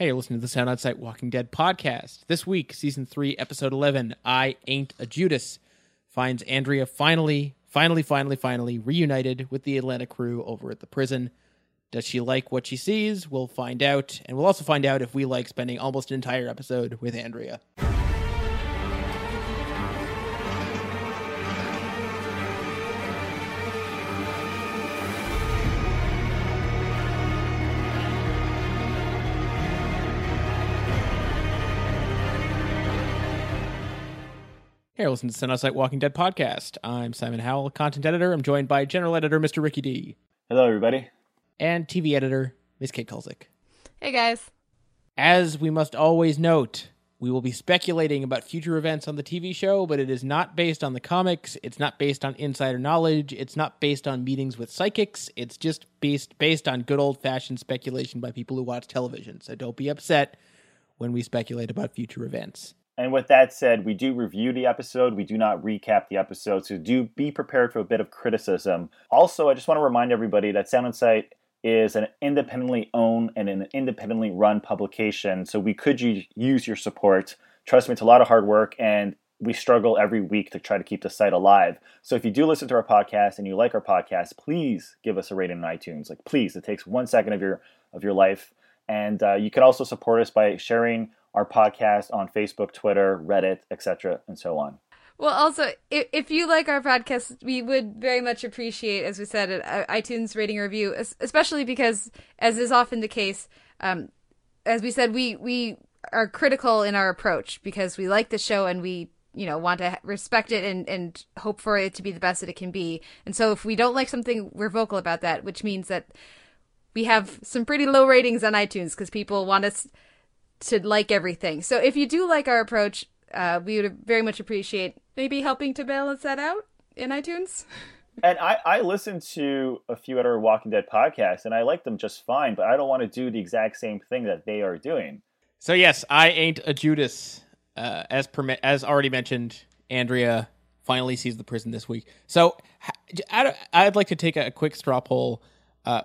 Hey, you're listening to the Sound On Sight Walking Dead podcast. This week, season three, episode 11, I Ain't a Judas, finds Andrea finally, finally, finally, finally reunited with the Atlanta crew over at the prison. Does she like what she sees? We'll find out. And we'll also find out if we like spending almost an entire episode with Andrea. Hey, listen to Sound On Sight Walking Dead podcast. I'm Simon Howell, content editor. I'm joined by general editor Mr. Ricky D Hello, everybody. and TV editor Miss Kate Kulzick. Hey guys. As we must always note, we will be speculating about future events on the TV show, but it is not based on the comics. It's not based on insider knowledge. It's not based on meetings with psychics. It's just based based on good old fashioned speculation by people who watch television. So don't be upset when we speculate about future events. And with that said, we do review the episode. We do not recap the episode. So do be prepared for a bit of criticism. Also, I just want to remind everybody that Sound On Sight is an independently owned and an independently run publication. So we could use your support. Trust me, it's a lot of hard work and we struggle every week to try to keep the site alive. So if you do listen to our podcast and you like our podcast, please give us a rating on iTunes. Like please, it takes one second of your of your life. And uh, you can also support us by sharing our podcast on Facebook, Twitter, Reddit, etc., and so on. Well, also, if, if you like our podcast, we would very much appreciate, as we said, an iTunes rating review, especially because, as is often the case, um, as we said, we we are critical in our approach because we like the show and we you know want to respect it and and hope for it to be the best that it can be. And so, if we don't like something, we're vocal about that, which means that we have some pretty low ratings on iTunes because people want us to like everything. So if you do like our approach, uh, we would very much appreciate maybe helping to balance that out in iTunes. And I, I listen to a few other Walking Dead podcasts, and I like them just fine, but I don't want to do the exact same thing that they are doing. So yes, I ain't a Judas. Uh, as permi- as already mentioned, Andrea finally sees the prison this week. So h- I'd, I'd like to take a quick straw poll. Uh,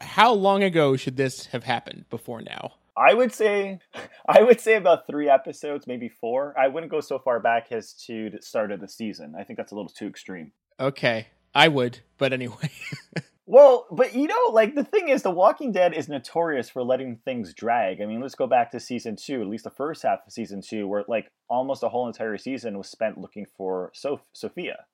how long ago should this have happened before now? I would say, I would say about three episodes, maybe four. I wouldn't go so far back as to the start of the season. I think that's a little too extreme. Okay, I would, but anyway. Well, but you know, like the thing is, The Walking Dead is notorious for letting things drag. I mean, let's go back to season two, at least the first half of season two, where like almost a whole entire season was spent looking for Soph- Sophia.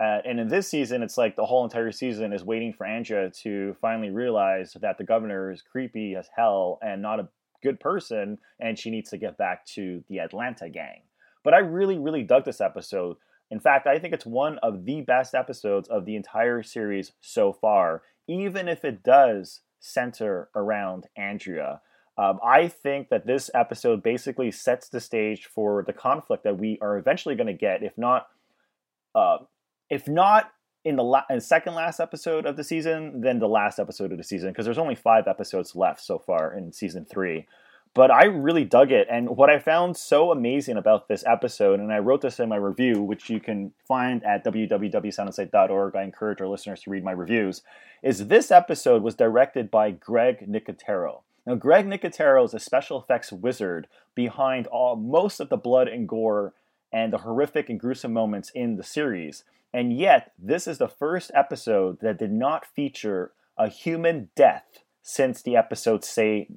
Uh, and in this season, it's like the whole entire season is waiting for Andrea to finally realize that the governor is creepy as hell and not a good person, and she needs to get back to the Atlanta gang. But I really, really dug this episode. In fact, I think it's one of the best episodes of the entire series so far, even if it does center around Andrea. Um, I think that this episode basically sets the stage for the conflict that we are eventually going to get, if not, uh, if not in the, la- second last episode of the season, then the last episode of the season, because there's only five episodes left so far in season three but I really dug it. And what I found so amazing about this episode, and I wrote this in my review, which you can find at www.soundonsight.org. I encourage our listeners to read my reviews, is this episode was directed by Greg Nicotero. Now, Greg Nicotero is a special effects wizard behind all most of the blood and gore and the horrific and gruesome moments in the series. And yet, this is the first episode that did not feature a human death since the episode say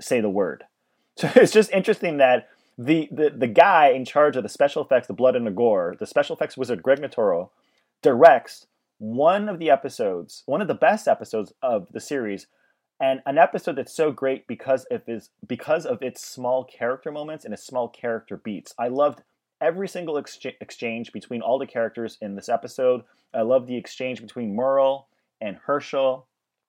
say the word. So it's just interesting that the, the the guy in charge of the special effects, the blood and the gore, the special effects wizard Greg Nicotero, directs one of the episodes, one of the best episodes of the series, and an episode that's so great because of its because of its small character moments and its small character beats. I loved every single ex- exchange between all the characters in this episode. I love the exchange between Merle and Hershel.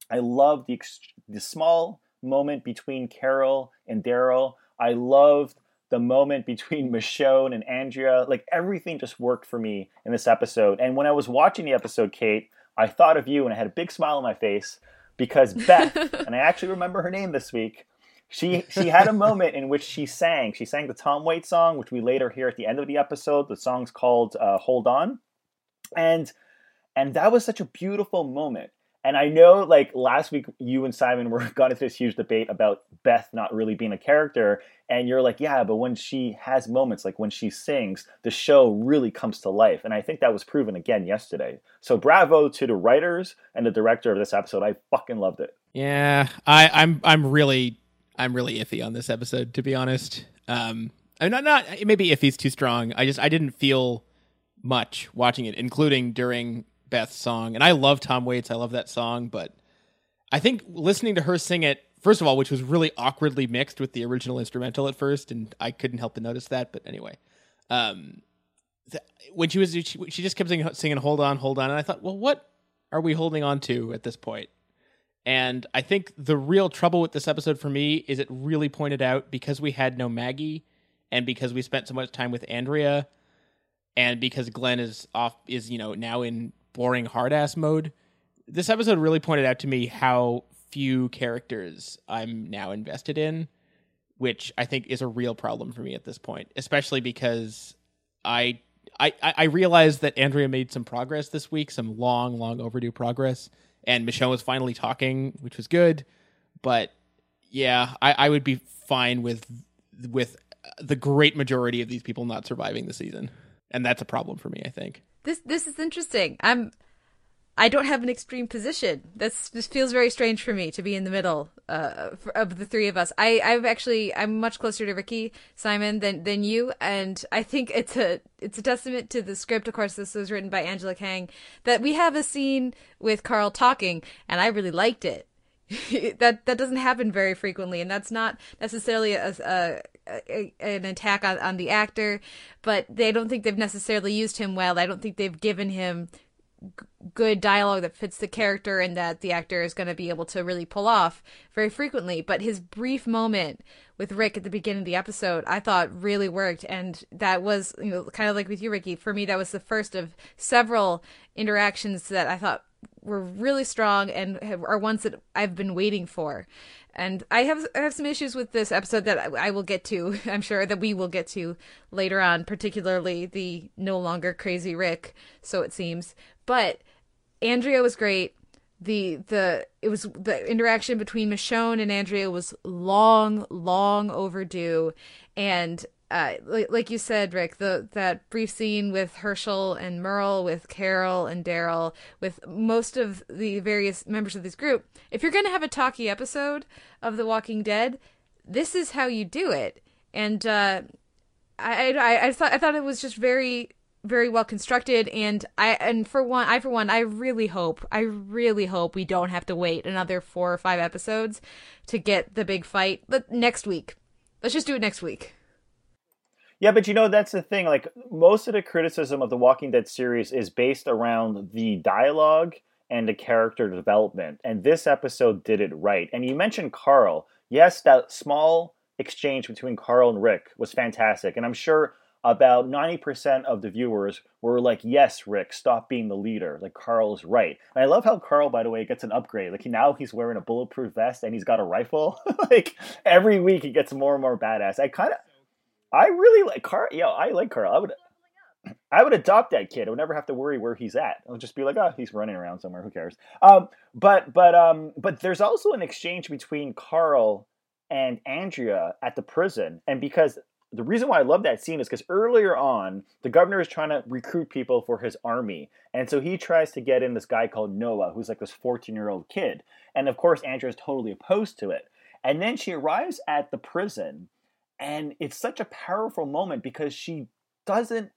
I love the ex- the small moment between Carol and Daryl. I loved the moment between Michonne and Andrea. Like everything just worked for me in this episode. And when I was watching the episode, Kate, I thought of you and I had a big smile on my face because Beth, and I actually remember her name this week, she she had a moment in which she sang. She sang the Tom Waits song, which we later hear at the end of the episode. The song's called uh, "Hold On," and and that was such a beautiful moment. And I know, like last week, you and Simon were got into this huge debate about Beth not really being a character, and you're like, yeah, but when she has moments, like when she sings, the show really comes to life. And I think that was proven again yesterday. So bravo to the writers and the director of this episode. I fucking loved it. Yeah, I, I'm I'm really I'm really iffy on this episode, to be honest. Um, I'm not not maybe iffy's too strong. I just I didn't feel much watching it, including during Beth's song. And I love Tom Waits. I love that song, but I think listening to her sing it, first of all, which was really awkwardly mixed with the original instrumental at first, and I couldn't help to notice that. But anyway, um, th- when she was she, she just kept singing, singing "Hold on, hold on," and I thought, well, what are we holding on to at this point? And I think the real trouble with this episode for me is it really pointed out because we had no Maggie and because we spent so much time with Andrea and because Glenn is off is you know now in boring hard ass mode. This episode really pointed out to me how few characters I'm now invested in, which I think is a real problem for me at this point, especially because I I I realized that Andrea made some progress this week, some long, long overdue progress, and Michonne was finally talking, which was good. But yeah, I, I would be fine with with the great majority of these people not surviving the season, and that's a problem for me. I think this this is interesting. I'm I don't have an extreme position. This this feels very strange for me to be in the middle uh, of the three of us. I I've actually I'm much closer to Ricky Simon than than you, and I think it's a it's a testament to the script. Of course, this was written by Angela Kang. That we have a scene with Carl talking, and I really liked it. that that doesn't happen very frequently, and that's not necessarily a, a, a, an attack on, on the actor, but they don't think they've necessarily used him well. I don't think they've given him good dialogue that fits the character and that the actor is going to be able to really pull off very frequently. But his brief moment with Rick at the beginning of the episode, I thought really worked, and that was you know kind of like with you, Ricky. For me, that was the first of several interactions that I thought were really strong and have, are ones that I've been waiting for. And I have I have some issues with this episode that I, I will get to. I'm sure that we will get to later on, particularly the no longer crazy Rick, so it seems. But Andrea was great. The the it was the interaction between Michonne and Andrea was long, long overdue, and uh, like, like you said, Rick, the that brief scene with Hershel and Merle, with Carol and Daryl, with most of the various members of this group. If you're going to have a talkie episode of The Walking Dead, this is how you do it. And uh, I, I, I thought I thought it was just very very well constructed and i and for one i for one i really hope i really hope we don't have to wait another four or five episodes to get the big fight but next week let's just do it next week yeah, but you know that's the thing. Like most of the criticism of the Walking Dead series is based around the dialogue and the character development, and this episode did it right. And you mentioned Carl. Yes, that small exchange between Carl and Rick was fantastic, and I'm sure about 90% of the viewers were like, Yes, Rick, stop being the leader. Like, Carl is right. And I love how Carl, by the way, gets an upgrade. Like, now he's wearing a bulletproof vest and he's got a rifle. like, every week he gets more and more badass. I kind of, I really like Carl. Yeah, I like Carl. I would, I would adopt that kid. I would never have to worry where he's at. I'll just be like, oh, he's running around somewhere. Who cares? Um, but but um, but there's also an exchange between Carl and Andrea at the prison, and because the reason why I love that scene is because earlier on, the governor is trying to recruit people for his army. And so he tries to get in this guy called Noah, who's like this 14 year old kid. And of course, Andrea is totally opposed to it. And then she arrives at the prison and it's such a powerful moment because she doesn't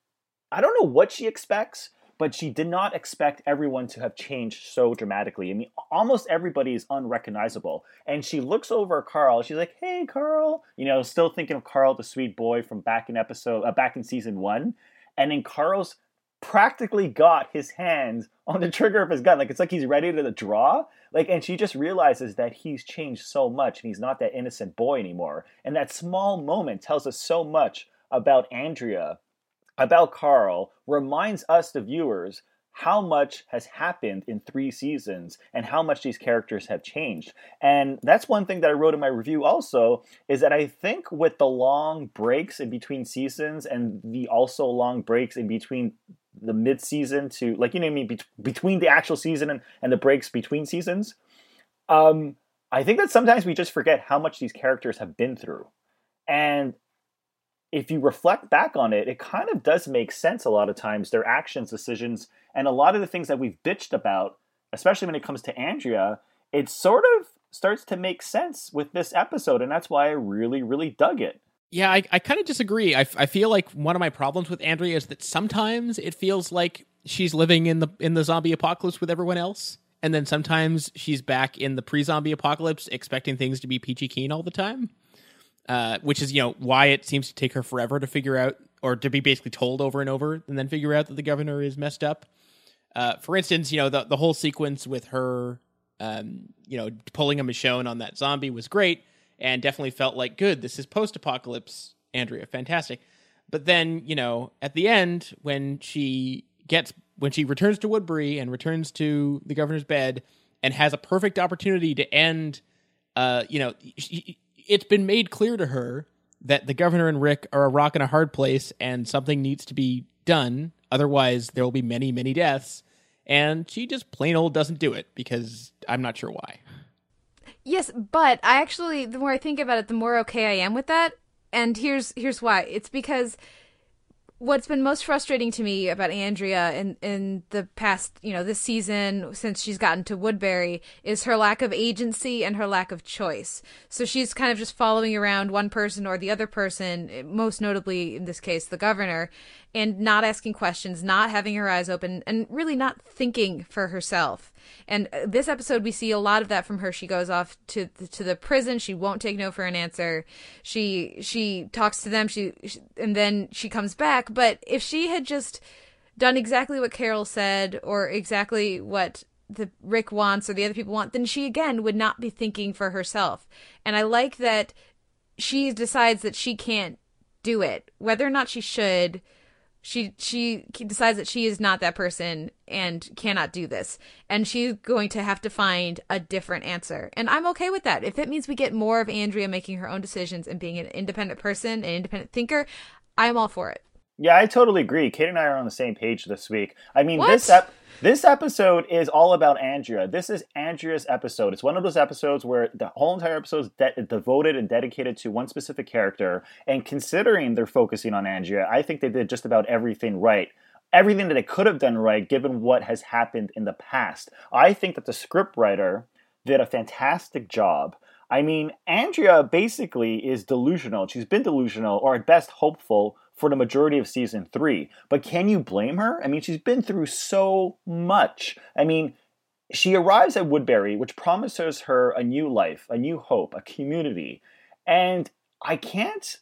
i don't know what she expects but she did not expect everyone to have changed so dramatically. I mean almost everybody is unrecognizable. And she looks over carl she's like hey carl you know still thinking of carl the sweet boy from back in episode uh, back in season one. And then carl's practically got his hands on the trigger of his gun. Like it's like he's ready to draw. Like, and she just realizes that he's changed so much and he's not that innocent boy anymore. And that small moment tells us so much about Andrea, about Carl, reminds us, the viewers, how much has happened in three seasons and how much these characters have changed. And that's one thing that I wrote in my review also is that I think with the long breaks in between seasons and the also long breaks in between the mid season to like you know I mean be- between the actual season and, and the breaks between seasons. Um, I think that sometimes we just forget how much these characters have been through, and if you reflect back on it, it kind of does make sense a lot of times their actions, decisions, and a lot of the things that we've bitched about, especially when it comes to Andrea, it sort of starts to make sense with this episode, and that's why I really, really dug it. Yeah, I, I kind of disagree. I, I feel like one of my problems with Andrea is that sometimes it feels like she's living in the in the zombie apocalypse with everyone else, and then sometimes she's back in the pre-zombie apocalypse, expecting things to be peachy keen all the time. Uh, which is you know why it seems to take her forever to figure out or to be basically told over and over and then figure out that the governor is messed up. Uh, for instance, you know the the whole sequence with her, um, you know, pulling a Michonne on that zombie was great and definitely felt like good. This is post apocalypse Andrea, fantastic. But then you know at the end when she gets when she returns to Woodbury and returns to the governor's bed and has a perfect opportunity to end, uh, you know. She, it's been made clear to her that the governor and Rick are a rock and a hard place and something needs to be done. Otherwise, there will be many, many deaths. And she just plain old doesn't do it because I'm not sure why. Yes, but I actually, the more I think about it, the more okay I am with that. And here's here's why. It's because what's been most frustrating to me about Andrea in in the past, you know, this season since she's gotten to Woodbury is her lack of agency and her lack of choice. So she's kind of just following around one person or the other person, most notably in this case the governor, and not asking questions, not having her eyes open and really not thinking for herself. And uh, this episode, we see a lot of that from her. She goes off to to the prison. She won't take no for an answer. She she talks to them. She, she and then she comes back. But if she had just done exactly what Carol said, or exactly what the Rick wants, or the other people want, then she again would not be thinking for herself. And I like that she decides that she can't do it, whether or not she should she she decides that she is not that person and cannot do this. And she's going to have to find a different answer. And i'm okay with that. If it means we get more of andrea making her own decisions and being an independent person an independent thinker i'm all for it yeah i totally agree. Kate and i are on the same page this week. I mean What? this ep- this episode is all about andrea. This is andrea's episode. It's one of those episodes where the whole entire episode is de- devoted and dedicated to one specific character. And considering they're focusing on andrea i think they did just about everything right everything that they could have done right given what has happened in the past. I think that the scriptwriter did a fantastic job. I mean, Andrea basically is delusional. She's been delusional, or at best hopeful, for the majority of season three. But can you blame her? I mean, she's been through so much. I mean, she arrives at Woodbury, which promises her a new life, a new hope, a community. And I can't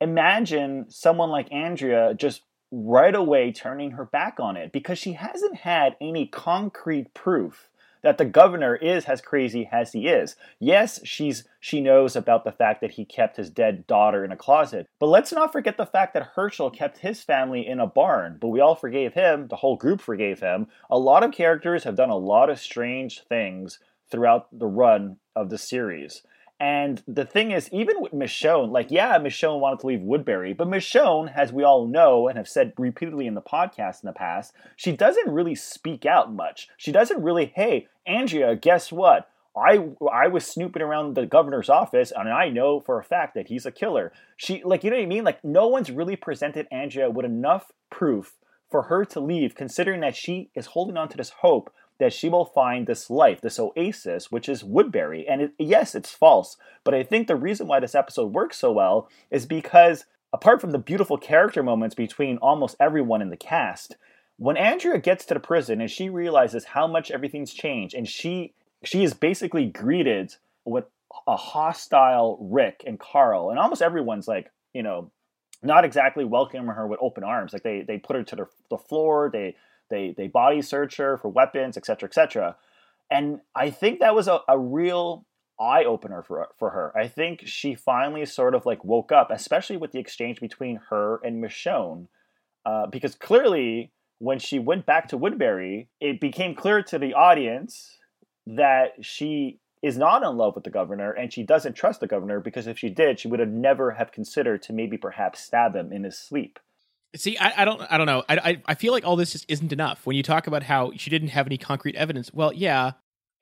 imagine someone like Andrea just right away turning her back on it because she hasn't had any concrete proof that the governor is as crazy as he is. Yes, she's she knows about the fact that he kept his dead daughter in a closet. But let's not forget the fact that Hershel kept his family in a barn, but we all forgave him, the whole group forgave him. A lot of characters have done a lot of strange things throughout the run of the series. And the thing is, even with Michonne, like, yeah, Michonne wanted to leave Woodbury, but Michonne, as we all know and have said repeatedly in the podcast in the past, she doesn't really speak out much. She doesn't really, hey, Andrea, guess what? I I was snooping around the governor's office and I know for a fact that he's a killer. She like you know what I mean? Like no one's really presented Andrea with enough proof for her to leave considering that she is holding on to this hope that she will find this life, this oasis, which is Woodbury. And it, yes, it's false, but I think the reason why this episode works so well is because apart from the beautiful character moments between almost everyone in the cast, when Andrea gets to the prison and she realizes how much everything's changed and she she is basically greeted with a hostile Rick and Carl and almost everyone's like, you know, not exactly welcoming her with open arms. Like they they put her to the, the floor, they they they body search her for weapons, etc., etc. And I think that was a, a real eye opener for for her. I think she finally sort of like woke up, especially with the exchange between her and Michonne, uh, because clearly when she went back to Woodbury, it became clear to the audience that she is not in love with the governor and she doesn't trust the governor because if she did, she would have never have considered to maybe perhaps stab him in his sleep. See, I, I don't, I don't know. I, I, I feel like all this just isn't enough. When you talk about how she didn't have any concrete evidence, well, yeah,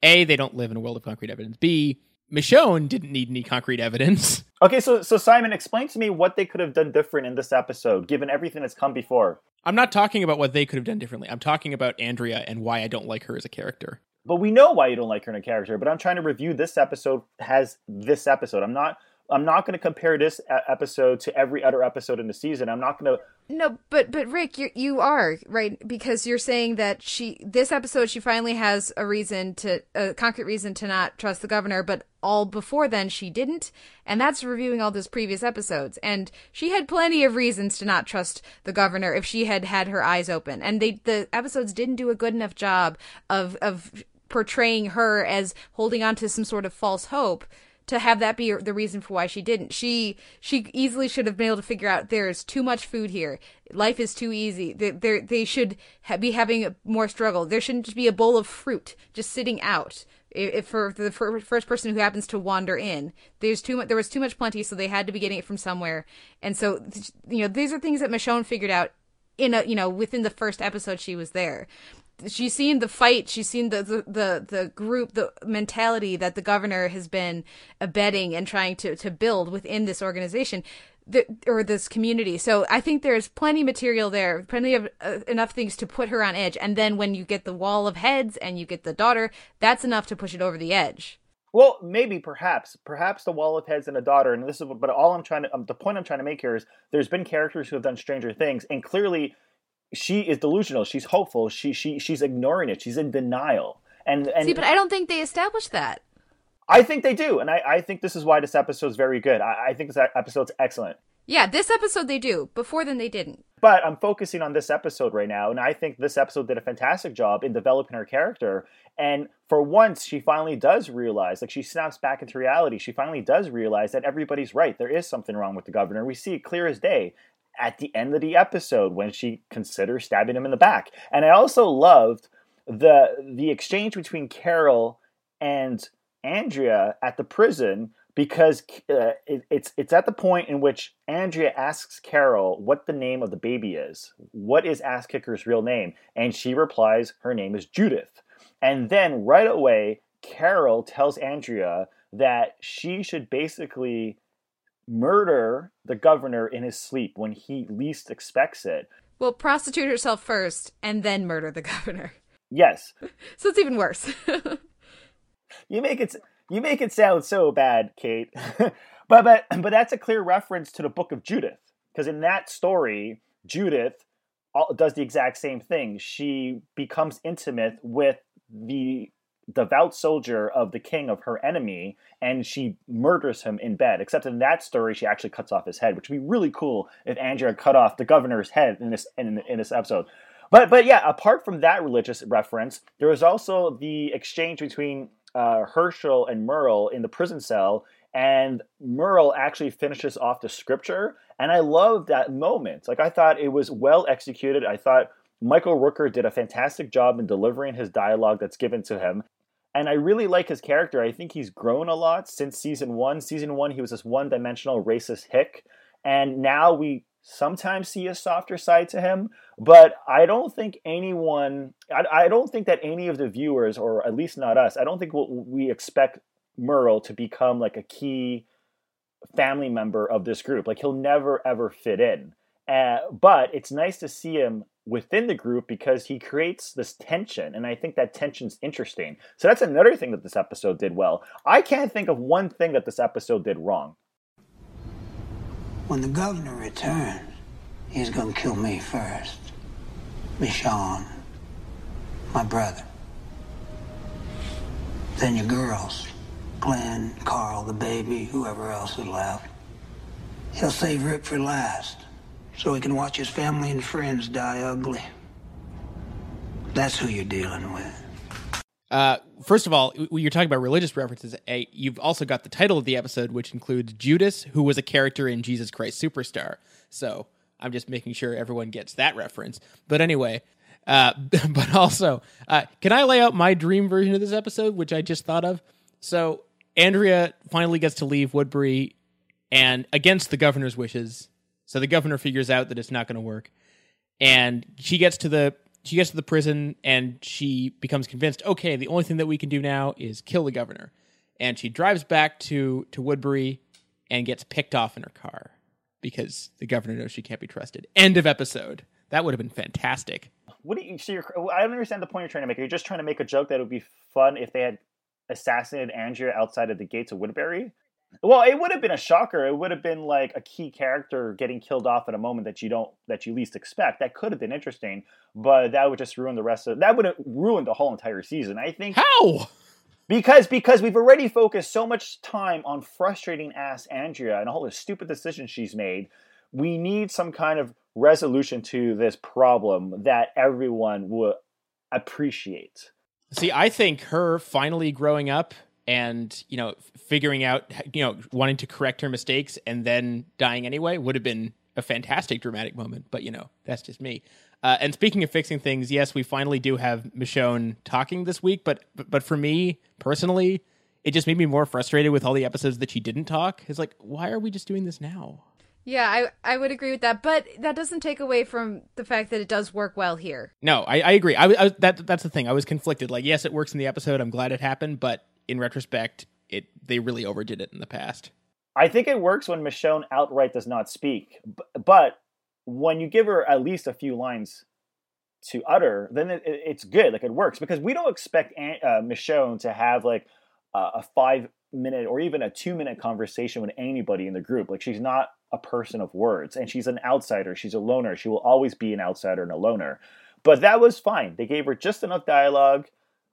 a they don't live in a world of concrete evidence. B Michonne didn't need any concrete evidence. Okay, so so Simon, explain to me what they could have done different in this episode, given everything that's come before. I'm not talking about what they could have done differently. I'm talking about Andrea and why I don't like her as a character. But we know why you don't like her in a character. But I'm trying to review this episode as this episode. I'm not I'm not going to compare this episode to every other episode in the season. I'm not going to. No, but but Rick, you you are right because you're saying that she this episode she finally has a reason to a concrete reason to not trust the governor, but all before then she didn't, and that's reviewing all those previous episodes. And she had plenty of reasons to not trust the governor if she had had her eyes open. And they the episodes didn't do a good enough job of of portraying her as holding on to some sort of false hope to have that be the reason for why she didn't. She she easily should have been able to figure out there's too much food here. Life is too easy. They they, they should ha- be having more struggle. There shouldn't just be a bowl of fruit just sitting out. If for the first person who happens to wander in, there's too much. There was too much plenty, so they had to be getting it from somewhere. And so, you know, these are things that Michonne figured out in a you know within the first episode she was there she's seen the fight she's seen the, the the the, group the mentality that the governor has been abetting and trying to to build within this organization the, or this community so i think there's plenty material there plenty of uh, enough things to put her on edge and then when you get the wall of heads and you get the daughter that's enough to push it over the edge well, maybe, perhaps, perhaps the wall of heads and a daughter, and this is. But all I'm trying to, um, the point I'm trying to make here is, there's been characters who have done stranger things, and clearly she is delusional. She's hopeful. She she she's ignoring it. She's in denial. And and see, but I don't think they established that. I think they do, and I, I think this is why this episode is very good. I, I think this episode's excellent. Yeah, this episode they do. Before then, they didn't. But I'm focusing on this episode right now, and I think this episode did a fantastic job in developing her character. And for once, she finally does realize, like she snaps back into reality. She finally does realize that everybody's right. There is something wrong with the governor. We see it clear as day at the end of the episode when she considers stabbing him in the back. And I also loved the the exchange between Carol and Andrea at the prison because uh, it, it's it's at the point in which Andrea asks Carol what the name of the baby is. What is Ass Kicker's real name? And she replies her name is Judith. And then right away Carol tells Andrea that she should basically murder the governor in his sleep when he least expects it. Well, prostitute herself first and then murder the governor. Yes. so it's even worse. you make it you make it sound so bad, Kate. but but but that's a clear reference to the book of Judith because in that story, Judith does the exact same thing. She becomes intimate with the devout soldier of the king of her enemy, and she murders him in bed. Except in that story, she actually cuts off his head, which would be really cool if Andrea cut off the governor's head in this in, in this episode. But but yeah, apart from that religious reference, there was also the exchange between uh, Hershel and Merle in the prison cell, and Merle actually finishes off the scripture, and I love that moment. Like I thought it was well executed. I thought Michael Rooker did a fantastic job in delivering his dialogue that's given to him and I really like his character. I think he's grown a lot since season one. Season one, he was this one dimensional racist hick, and now we sometimes see a softer side to him. But I don't think anyone, I, I don't think that any of the viewers, or at least not us, I don't think we'll, we expect Merle to become like a key family member of this group. Like he'll never ever fit in. Uh, but it's nice to see him within the group because he creates this tension and i think that tension's interesting. So that's another thing that this episode did well. I can't think of one thing that this episode did wrong. When the governor returns he's to kill me first. Michonne my brother. Then your girls glenn carl the baby whoever else is left. He'll save Rick for last so he can watch his family and friends die ugly. That's who you're dealing with. Uh, first of all, you're talking about religious references, a, you've also got the title of the episode, which includes Judas, who was a character in Jesus Christ Superstar. So I'm just making sure everyone gets that reference. But anyway, uh, but also, uh, can I lay out my dream version of this episode, which I just thought of? So Andrea finally gets to leave Woodbury, and against the governor's wishes, So the governor figures out that it's not going to work, and she gets to the she gets to the prison and she becomes convinced. Okay, the only thing that we can do now is kill the governor, and she drives back to to Woodbury and gets picked off in her car because the governor knows she can't be trusted. End of episode. That would have been fantastic. What do you? So you're, I don't understand the point you're trying to make. Are You're just trying to make a joke that it would be fun if they had assassinated Andrea outside of the gates of Woodbury. Well, it would have been a shocker. It would have been like a key character getting killed off at a moment that you don't that you least expect. That could have been interesting, but that would just ruin the rest of that would have ruined the whole entire season. I think How? because because we've already focused so much time on frustrating ass Andrea and all the stupid decisions she's made. We need some kind of resolution to this problem that everyone will appreciate. See, I think her finally growing up and you know figuring out you know wanting to correct her mistakes and then dying anyway would have been a fantastic dramatic moment. But you know that's just me. Uh, and speaking of fixing things, yes, we finally do have Michonne talking this week. But, but but for me personally, it just made me more frustrated with all the episodes that she didn't talk. It's like, why are we just doing this now? Yeah, I I would agree with that, but that doesn't take away from the fact that it does work well here. No, I, I agree. I, I that that's the thing. I was conflicted. Like, yes, it works in the episode. I'm glad it happened, but in retrospect, it they really overdid it in the past. I think it works when Michonne outright does not speak, but when you give her at least a few lines to utter, then it, it- it's good. Like it works because we don't expect An- uh, Michonne to have like uh, a five minute or even a two minute conversation with anybody in the group. Like she's not a person of words, and she's an outsider. She's a loner. She will always be an outsider and a loner. But that was fine. They gave her just enough dialogue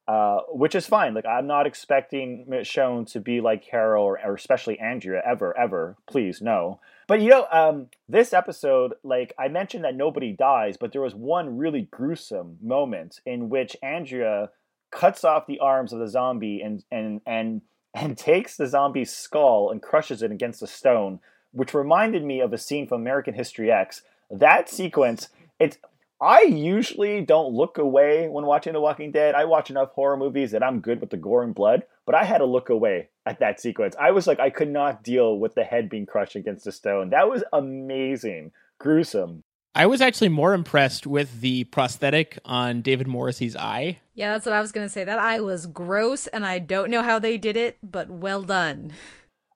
uh, which is fine. Like I'm not expecting Michonne to be like Carol or, or especially Andrea ever, ever. Please, no. But you know, um, this episode, like I mentioned that nobody dies, but there was one really gruesome moment in which Andrea cuts off the arms of the zombie and and and and takes the zombie's skull and crushes it against a stone, which reminded me of a scene from American History X. That sequence, it's I usually don't look away when watching The Walking Dead. I watch enough horror movies that I'm good with the gore and blood, but I had to look away at that sequence. I was like, I could not deal with the head being crushed against a stone. That was amazing, gruesome. I was actually more impressed with the prosthetic on David Morrissey's eye. Yeah, that's what I was gonna say. That eye was gross, and I don't know how they did it, but well done.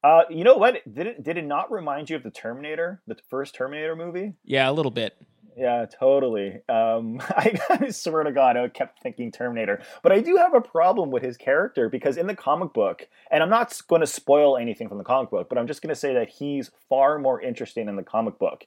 Uh, you know what? Did it did it not remind you of the Terminator, the first Terminator movie? Yeah, a little bit. Yeah, totally. Um, I, swear to God, I kept thinking Terminator. But I do have a problem with his character because in the comic book, and I'm not going to spoil anything from the comic book, but I'm just going to say that he's far more interesting in the comic book.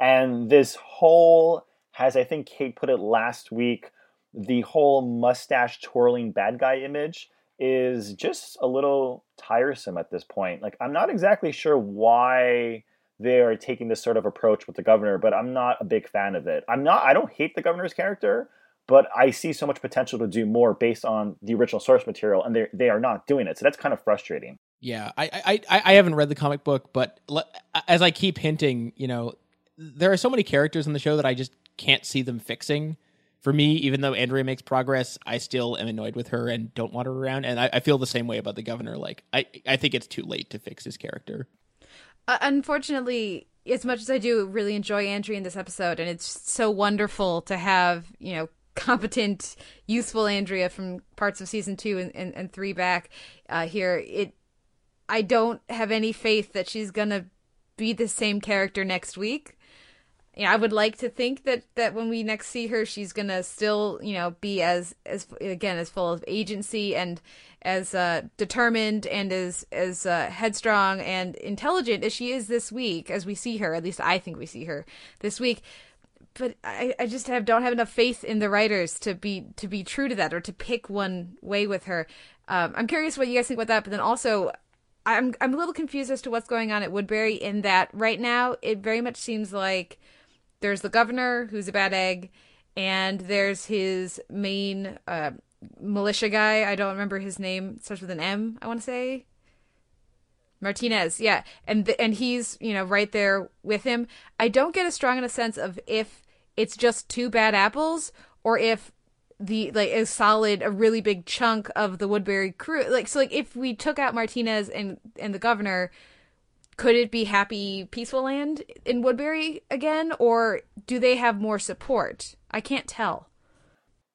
And this whole, as I think Kate put it last week, the whole mustache twirling bad guy image is just a little tiresome at this point. Like, I'm not exactly sure why they are taking this sort of approach with the governor, but I'm not a big fan of it. I'm not I don't hate the governor's character, but I see so much potential to do more based on the original source material, and they they are not doing it. So that's kind of frustrating. Yeah, I, I I haven't read the comic book, but as I keep hinting, you know, there are so many characters in the show that I just can't see them fixing. For me, even though Andrea makes progress, I still am annoyed with her and don't want her around. And I, I feel the same way about the governor. Like, I I think it's too late to fix his character. Uh, unfortunately, as much as I do really enjoy Andrea in this episode, and it's so wonderful to have you know competent, useful Andrea from parts of season two and, and, and three back uh, here, it I don't have any faith that she's gonna be the same character next week. You know, I would like to think that that when we next see her, she's gonna still, you know, be as as again as full of agency and as uh, determined and as as uh, headstrong and intelligent as she is this week, as we see her. At least I think we see her this week. But I, I just have don't have enough faith in the writers to be to be true to that or to pick one way with her. Um, I'm curious what you guys think about that. But then also, I'm I'm a little confused as to what's going on at Woodbury. In that right now, it very much seems like there's the governor who's a bad egg, and there's his main uh, militia guy. I don't remember his name. It starts with an M. I want to say Martinez. Yeah, and th- and he's you know right there with him. I don't get a strong enough sense of if it's just two bad apples or if the like a solid a really big chunk of the Woodbury crew like so like if we took out Martinez and and the governor could it be happy, peaceful land in Woodbury again, or do they have more support? I can't tell.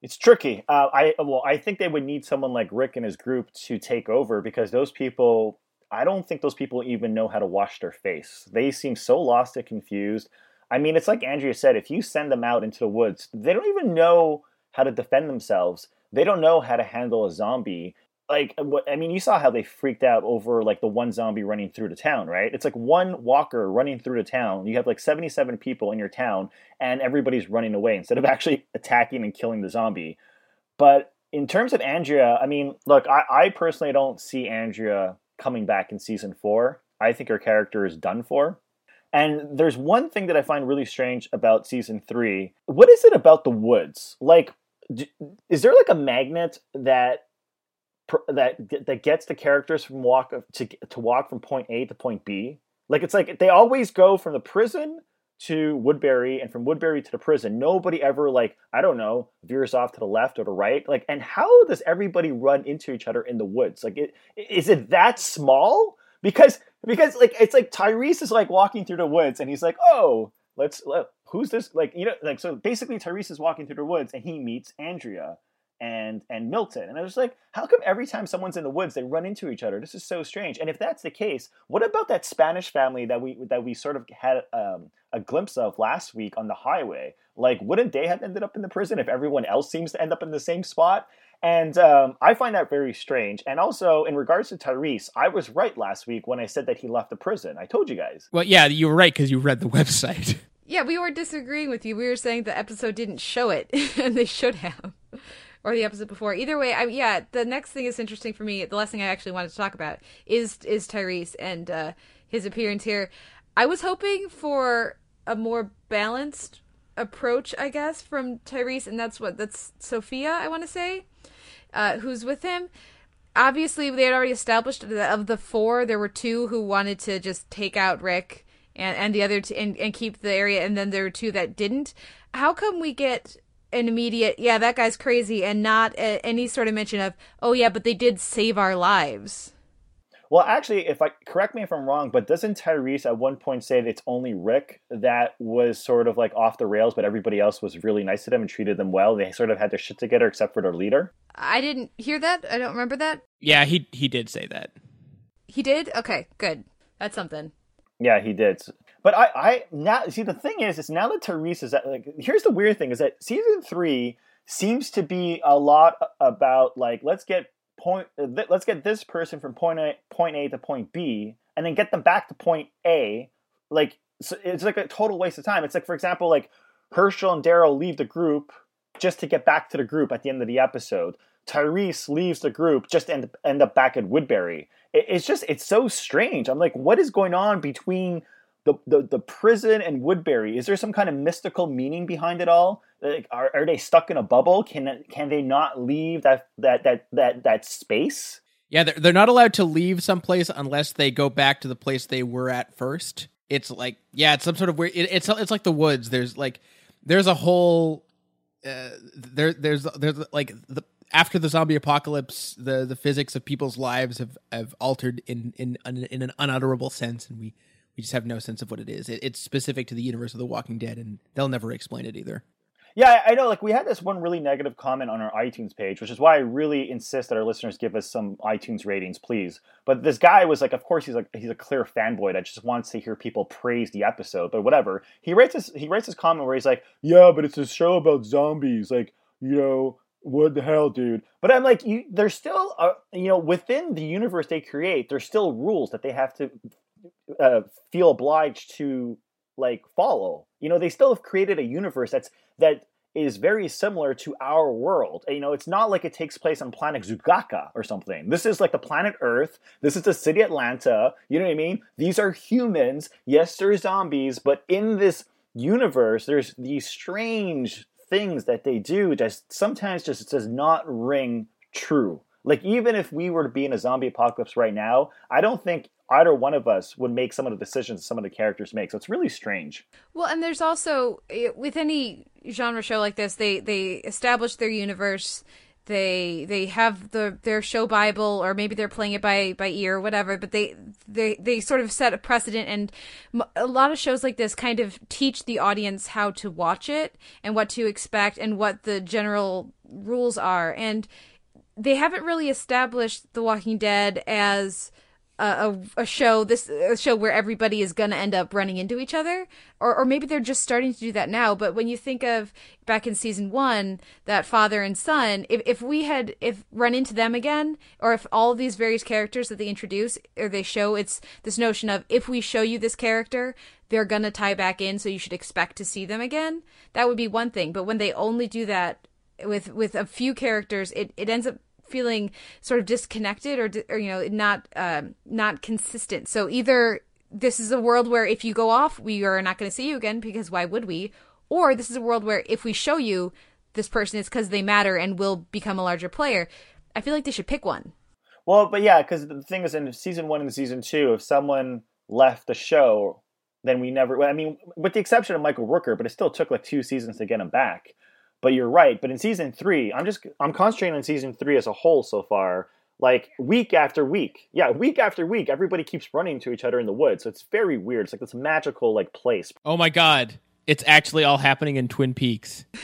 It's tricky. Uh, I well, I think they would need someone like Rick and his group to take over because those people. I don't think those people even know how to wash their face. They seem so lost and confused. I mean, it's like Andrea said. If you send them out into the woods, they don't even know how to defend themselves. They don't know how to handle a zombie like what I mean, you saw how they freaked out over like the one zombie running through the town, right? It's like one walker running through the town. You have like 77 people in your town and everybody's running away instead of actually attacking and killing the zombie. But in terms of Andrea, I mean, look, I, I personally don't see Andrea coming back in season four. I think her character is done for. And there's one thing that I find really strange about season three. What is it about the woods? Like, is there like a magnet that that that gets the characters from walk to to walk from point A to point B. Like it's like they always go from the prison to Woodbury and from Woodbury to the prison. Nobody ever like I don't know veers off to the left or the right. Like and how does everybody run into each other in the woods? Like it is it that small? Because because like it's like Tyrese is like walking through the woods and he's like oh let's let, who's this like you know like so basically Tyrese is walking through the woods and he meets Andrea and and Milton. And I was like, how come every time someone's in the woods they run into each other? This is so strange. And if that's the case, what about that Spanish family that we that we sort of had um, a glimpse of last week on the highway? Like, wouldn't they have ended up in the prison if everyone else seems to end up in the same spot? And um, I find that very strange. And also, in regards to Tyrese, I was right last week when I said that he left the prison. I told you guys. Well, yeah, you were right because you read the website. Yeah, we were disagreeing with you. We were saying the episode didn't show it, and they should have or the episode before. Either way, I, yeah, the next thing is interesting for me. The last thing I actually wanted to talk about is is Tyrese and uh, his appearance here. I was hoping for a more balanced approach, I guess, from Tyrese, and that's what that's Sophia. I want to say, uh, who's with him. Obviously, they had already established that of the four, there were two who wanted to just take out Rick, and and the other two and, and keep the area, and then there were two that didn't. How come we get an immediate yeah that guy's crazy and not a, any sort of mention of oh yeah but they did save our lives. Well actually if i correct me if i'm wrong but doesn't tyrese at one point say that it's only rick that was sort of like off the rails but everybody else was really nice to them and treated them well they sort of had their shit together except for their leader? I didn't hear that. I don't remember that. Yeah he he did say that. He did? Okay good. That's something. Yeah he did but I, I now see the thing is, is now that Tyrese is at, like, here's the weird thing is that season three seems to be a lot about like let's get point uh, let's get this person from point A, point A to point B, and then get them back to point A. Like so it's like a total waste of time. It's like for example, like Hershel and Daryl leave the group just to get back to the group at the end of the episode. Tyrese leaves the group just end, end up back at Woodbury. It, it's just it's so strange. I'm like, what is going on between the, the, the prison and Woodbury, is there some kind of mystical meaning behind it all? Like, are, are they stuck in a bubble? Can can they not leave that that that that that space? Yeah, they're, they're not allowed to leave someplace unless they go back to the place they were at first. It's like yeah, it's some sort of weird. It, it's it's like the woods. There's like there's a whole uh, there there's there's like the after the zombie apocalypse, the the physics of people's lives have have altered in in in an unutterable sense, and we we just have no sense of what it is. It, it's specific to the universe of The Walking Dead, and they'll never explain it either. Yeah, I know. Like we had this one really negative comment on our iTunes page, which is why I really insist that our listeners give us some iTunes ratings, please. But this guy was like, of course he's like he's a clear fanboy that just wants to hear people praise the episode, but whatever. He writes his he writes his comment where he's like, "Yeah, but it's a show about zombies. Like, you know, what the hell, dude?" But I'm like, you, there's still, uh, you know, within the universe they create, there's still rules that they have to uh, feel obliged to like follow. You know, they still have created a universe that's that is very similar to our world. You know, it's not like it takes place on planet Zugaka or something. This is like the planet Earth. This is the city Atlanta. You know what I mean? These are humans. Yes, they're zombies, but in this universe, there's these strange things that they do that sometimes just does not ring true. Like even if we were to be in a zombie apocalypse right now, I don't think either one of us would make some of the decisions some of the characters make. So it's really strange. Well, and there's also with any genre show like this, they they establish their universe. they they have the their show bible or maybe they're playing it by by ear or whatever but they they they sort of set a precedent and a lot of shows like this kind of teach the audience how to watch it and what to expect and what the general rules are and they haven't really established the walking dead as a, a, show this a show where everybody is gonna end up running into each other. Or or maybe they're just starting to do that now. But when you think of back in season one that father and son if, if we had if run into them again or if all these various characters that they introduce or they show it's this notion of if we show you this character they're gonna tie back in so you should expect to see them again. That would be one thing. But when they only do that with with a few characters it, it ends up feeling sort of disconnected or, or you know not uh, not consistent. So either this is a world where if you go off, we are not going to see you again because why would we? Or this is a world where if we show you this person, it's because they matter and will become a larger player. I feel like they should pick one. Well, but yeah, because the thing is, in season one and season two, if someone left the show, then we never. I mean, with the exception of Michael Rooker, but it still took like two seasons to get him back. But you're right. But in season three, I'm just I'm concentrating on season three as a whole so far. Like week after week, yeah, week after week, everybody keeps running to each other in the woods. So it's very weird. It's like this magical like place. Oh my god, it's actually all happening in Twin Peaks.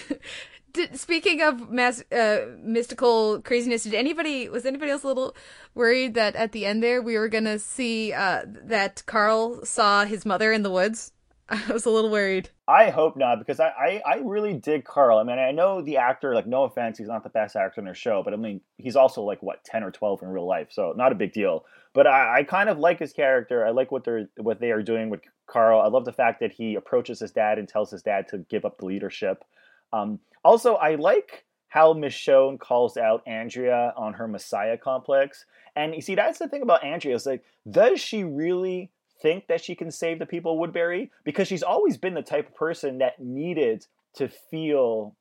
Did, speaking of mass, uh, mystical craziness, did anybody was anybody else a little worried that at the end there we were gonna see uh, that Carl saw his mother in the woods? I was a little worried. I hope not because I, I, I really dig Carl. I mean, I know the actor, like, no offense, he's not the best actor in their show, but I mean, he's also like, what, 10 or 12 in real life, so not a big deal. But I, I kind of like his character. I like what they're what they are doing with Carl. I love the fact that he approaches his dad and tells his dad to give up the leadership. Um, also, I like how Michonne calls out Andrea on her Messiah complex. And you see, that's the thing about Andrea is like, does she really think that she can save the people of Woodbury because she's always been the type of person that needed to feel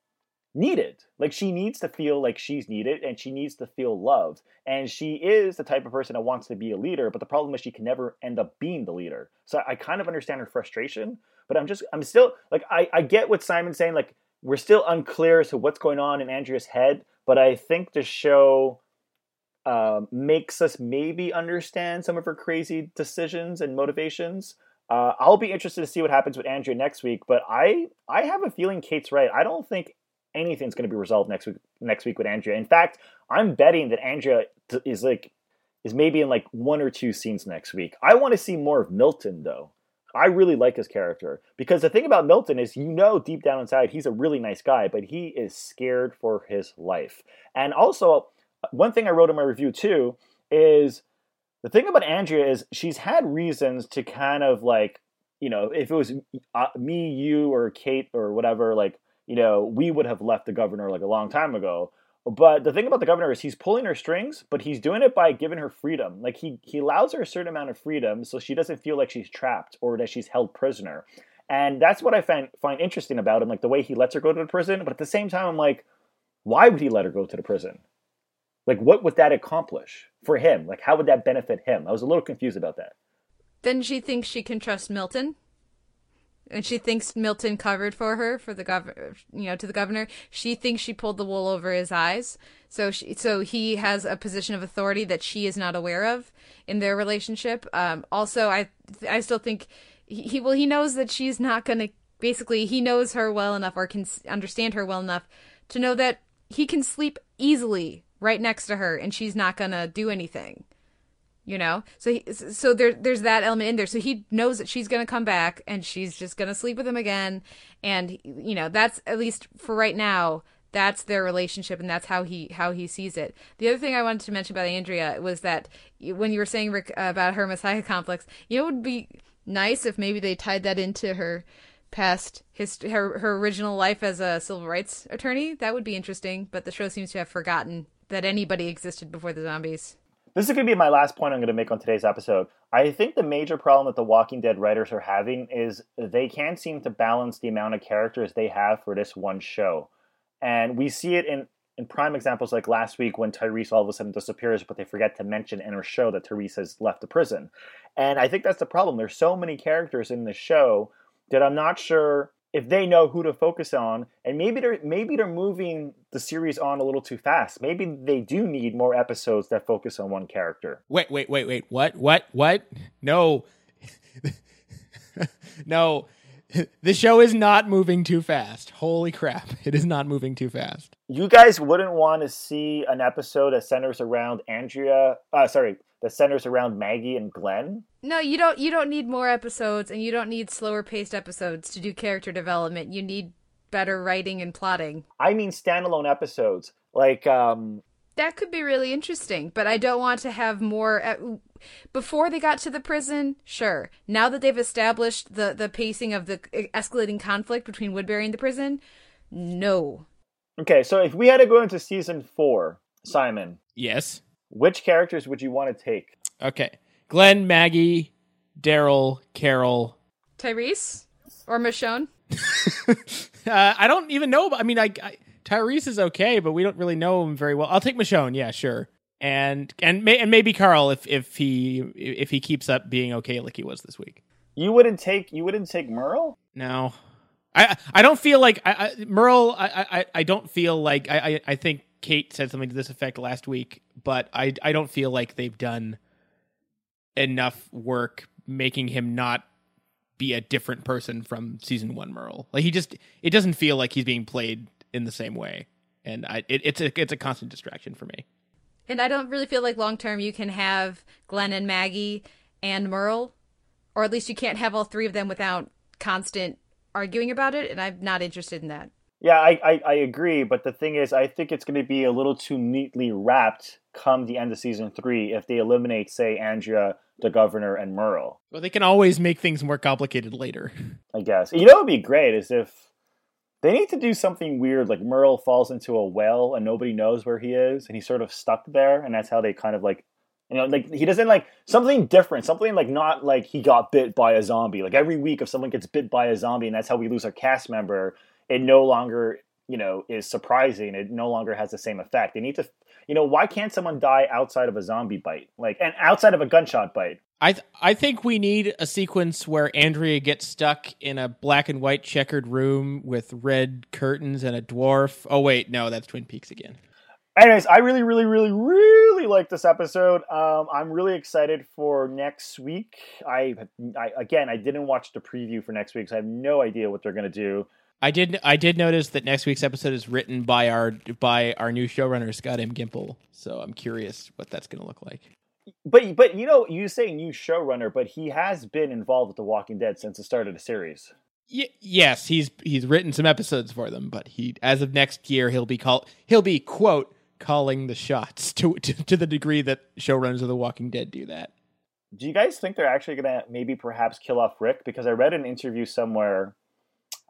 needed. Like she needs to feel like she's needed and she needs to feel loved. And she is the type of person that wants to be a leader, but the problem is she can never end up being the leader. So I kind of understand her frustration, but I'm just I'm still like I, I get what Simon's saying, like we're still unclear as to what's going on in Andrea's head, but I think the show uh, makes us maybe understand some of her crazy decisions and motivations. Uh, I'll be interested to see what happens with Andrea next week, but I I have a feeling Kate's right. I don't think anything's going to be resolved next week next week with Andrea. In fact, I'm betting that Andrea is like is maybe in like one or two scenes next week. I want to see more of Milton though. I really like his character because the thing about Milton is you know deep down inside he's a really nice guy, but he is scared for his life. And also one thing I wrote in my review too is the thing about Andrea is she's had reasons to kind of like, you know, if it was uh, me, you, or Kate, or whatever, like, you know, we would have left the governor like a long time ago. But the thing about the governor is he's pulling her strings, but he's doing it by giving her freedom. Like he he allows her a certain amount of freedom so she doesn't feel like she's trapped or that she's held prisoner. And that's what I find find interesting about him, like the way he lets her go to the prison. But at the same time, I'm like, why would he let her go to the prison? Like, what would that accomplish for him? Like, how would that benefit him? I was a little confused about that. Then she thinks she can trust Milton, and she thinks Milton covered for her for the governor, you know, to the governor. She thinks she pulled the wool over his eyes, so she, so he has a position of authority that she is not aware of in their relationship. Um, also, I I still think he, he well he knows that she's not gonna. Basically, he knows her well enough or can understand her well enough to know that he can sleep easily right next to her and she's not gonna do anything you know? So he, so there there's that element in there. So he knows that she's gonna come back and she's just gonna sleep with him again. And you know that's at least for right now that's their relationship and that's how he how he sees it. The other thing i wanted to mention about andrea was that when you were saying rick uh, about her messiah complex you know it would be nice if maybe they tied that into her past his her her original life as a civil rights attorney. That would be interesting but the show seems to have forgotten that anybody existed before the zombies. This is going to be my last point I'm going to make on today's episode. I think the major problem that the Walking Dead writers are having is they can't seem to balance the amount of characters they have for this one show. And we see it in, in prime examples like last week when Tyrese all of a sudden disappears, but they forget to mention in her show that Tyrese has left the prison. And I think that's the problem. There's so many characters in the show that I'm not sure if they know who to focus on, and maybe they're maybe they're moving the series on a little too fast. Maybe they do need more episodes that focus on one character. Wait, wait, wait, wait. What? What? What? No. no. The show is not moving too fast. Holy crap. It is not moving too fast. You guys wouldn't want to see an episode that centers around Andrea, uh sorry, that centers around Maggie and Glenn? No, you don't you don't need more episodes and you don't need slower paced episodes to do character development. You need better writing and plotting. I mean standalone episodes. Like um That could be really interesting, but I don't want to have more uh, before they got to the prison. Sure. Now that they've established the the pacing of the escalating conflict between Woodbury and the prison, no. Okay, so if we had to go into season 4, Simon, Yes. Which characters would you want to take? Okay. Glenn, Maggie, Daryl, Carol. Tyrese or Michonne? Uh, I don't even know. I mean, I, I Tyrese is okay, but we don't really know him very well. I'll take Michonne. Yeah, sure. And and may, and maybe Carl if if he if he keeps up being okay like he was this week. You wouldn't take you wouldn't take Merle? No, I I don't feel like I, I Merle. I, I I don't feel like I, I I think Kate said something to this effect last week, but I I don't feel like they've done enough work making him not be a different person from season one Merle. Like he just it doesn't feel like he's being played in the same way, and I it, it's a it's a constant distraction for me. And I don't really feel like long term you can have Glenn and Maggie and Merle, or at least you can't have all three of them without constant arguing about it. And I'm not interested in that. Yeah, I, I, I agree, but the thing is, I think it's going to be a little too neatly wrapped come the end of season three if they eliminate, say, Andrea, the governor, and Merle. Well, they can always make things more complicated later. I guess. You know what would be great is if they need to do something weird, like Merle falls into a well and nobody knows where he is, and he's sort of stuck there, and that's how they kind of like, you know, like he doesn't like something different, something like not like he got bit by a zombie. Like every week, if someone gets bit by a zombie, and that's how we lose our cast member, it no longer, you know, is surprising. It no longer has the same effect. They need to, you know, why can't someone die outside of a zombie bite, like and outside of a gunshot bite? I th- I think we need a sequence where Andrea gets stuck in a black and white checkered room with red curtains and a dwarf. Oh wait, no, that's Twin Peaks again. Anyways, I really, really, really, really like this episode. Um, I'm really excited for next week. I, I again, I didn't watch the preview for next week, so I have no idea what they're gonna do. I did I did notice that next week's episode is written by our by our new showrunner Scott M. Gimple, so I'm curious what that's going to look like. But but you know, you say new showrunner, but he has been involved with The Walking Dead since the start of the series. Y- yes, he's he's written some episodes for them, but he as of next year he'll be call he'll be quote calling the shots to to, to the degree that showrunners of The Walking Dead do that. Do you guys think they're actually gonna maybe perhaps kill off Rick? Because I read an interview somewhere.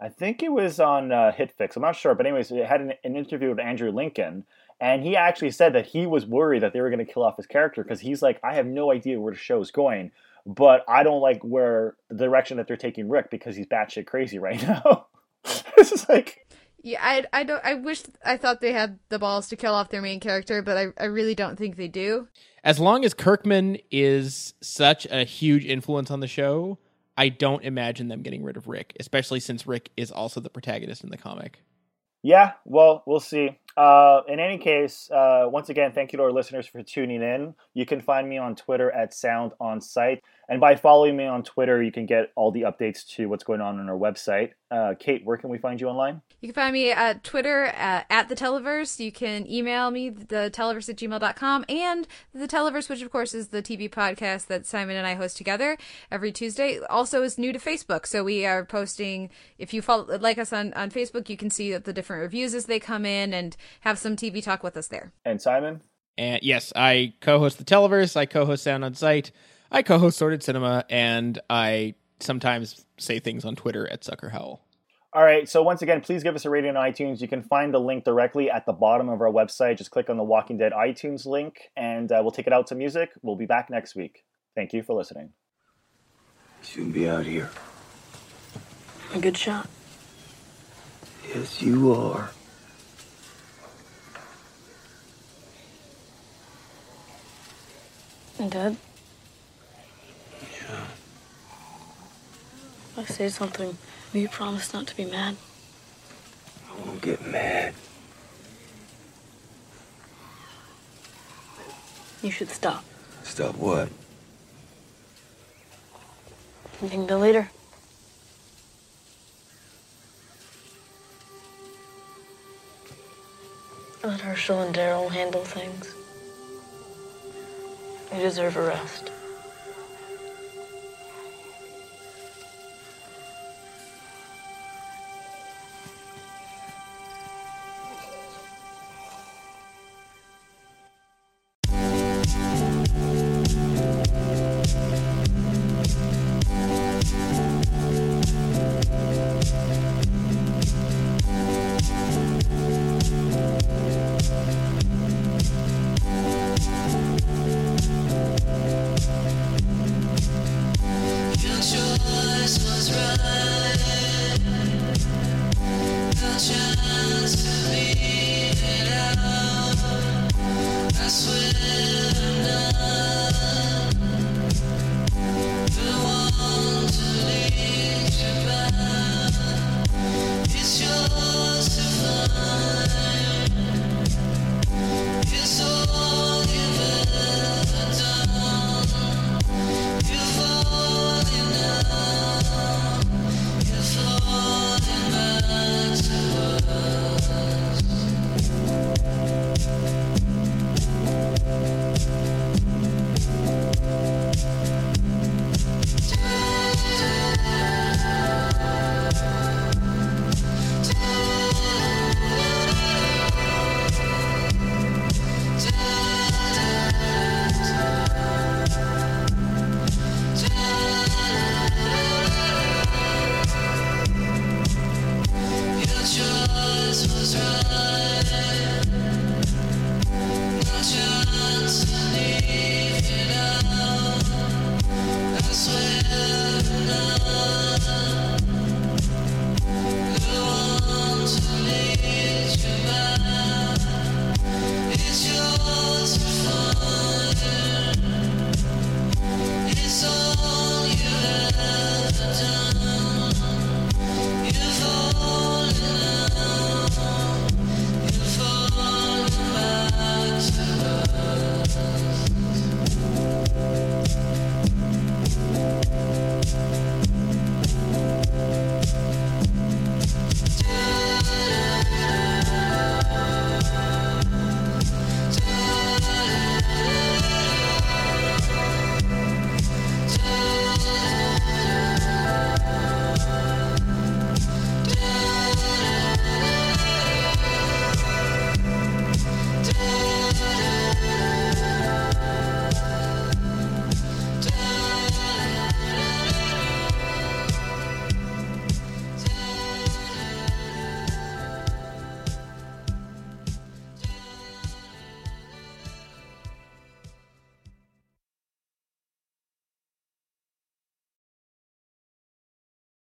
I think it was on uh, HitFix. I'm not sure, but anyways, it had an, an interview with Andrew Lincoln, and he actually said that he was worried that they were going to kill off his character because he's like, I have no idea where the show's going, but I don't like where the direction that they're taking Rick because he's batshit crazy right now. this is like, Yeah, I, I don't. I wish I thought they had the balls to kill off their main character, but I, I really don't think they do. As long as Kirkman is such a huge influence on the show, I don't imagine them getting rid of Rick, especially since Rick is also the protagonist in the comic. yeah, well, we'll see. Uh, in any case, uh, once again, thank you to our listeners for tuning in. You can find me on Twitter at Sound On Sight, and by following me on Twitter, you can get all the updates to what's going on on our website. Uh, Kate, where can we find you online? You can find me at Twitter uh, at the Televerse. You can email me the televerse at gmail.com and the Televerse, which of course is the TV podcast that Simon and I host together every Tuesday, also is new to Facebook. So we are posting. If you follow like us on on Facebook, you can see the different reviews as they come in and have some TV talk with us there. And Simon? And yes, I co-host the Televerse. I co-host Sound on Sight. I co-host Sordid Cinema, and I sometimes say things on Twitter at Sucker Howl. All right, so once again, please give us a rating on iTunes. You can find the link directly at the bottom of our website. Just click on the Walking Dead iTunes link, and uh, we'll take it out to music. We'll be back next week. Thank you for listening. Shouldn't be out here. A good shot. Yes, you are. And Dad? Yeah. If I say something, will you promise not to be mad? I won't get mad. You should stop. Stop what? Being the leader. Let Hershel and Daryl handle things. You deserve a rest.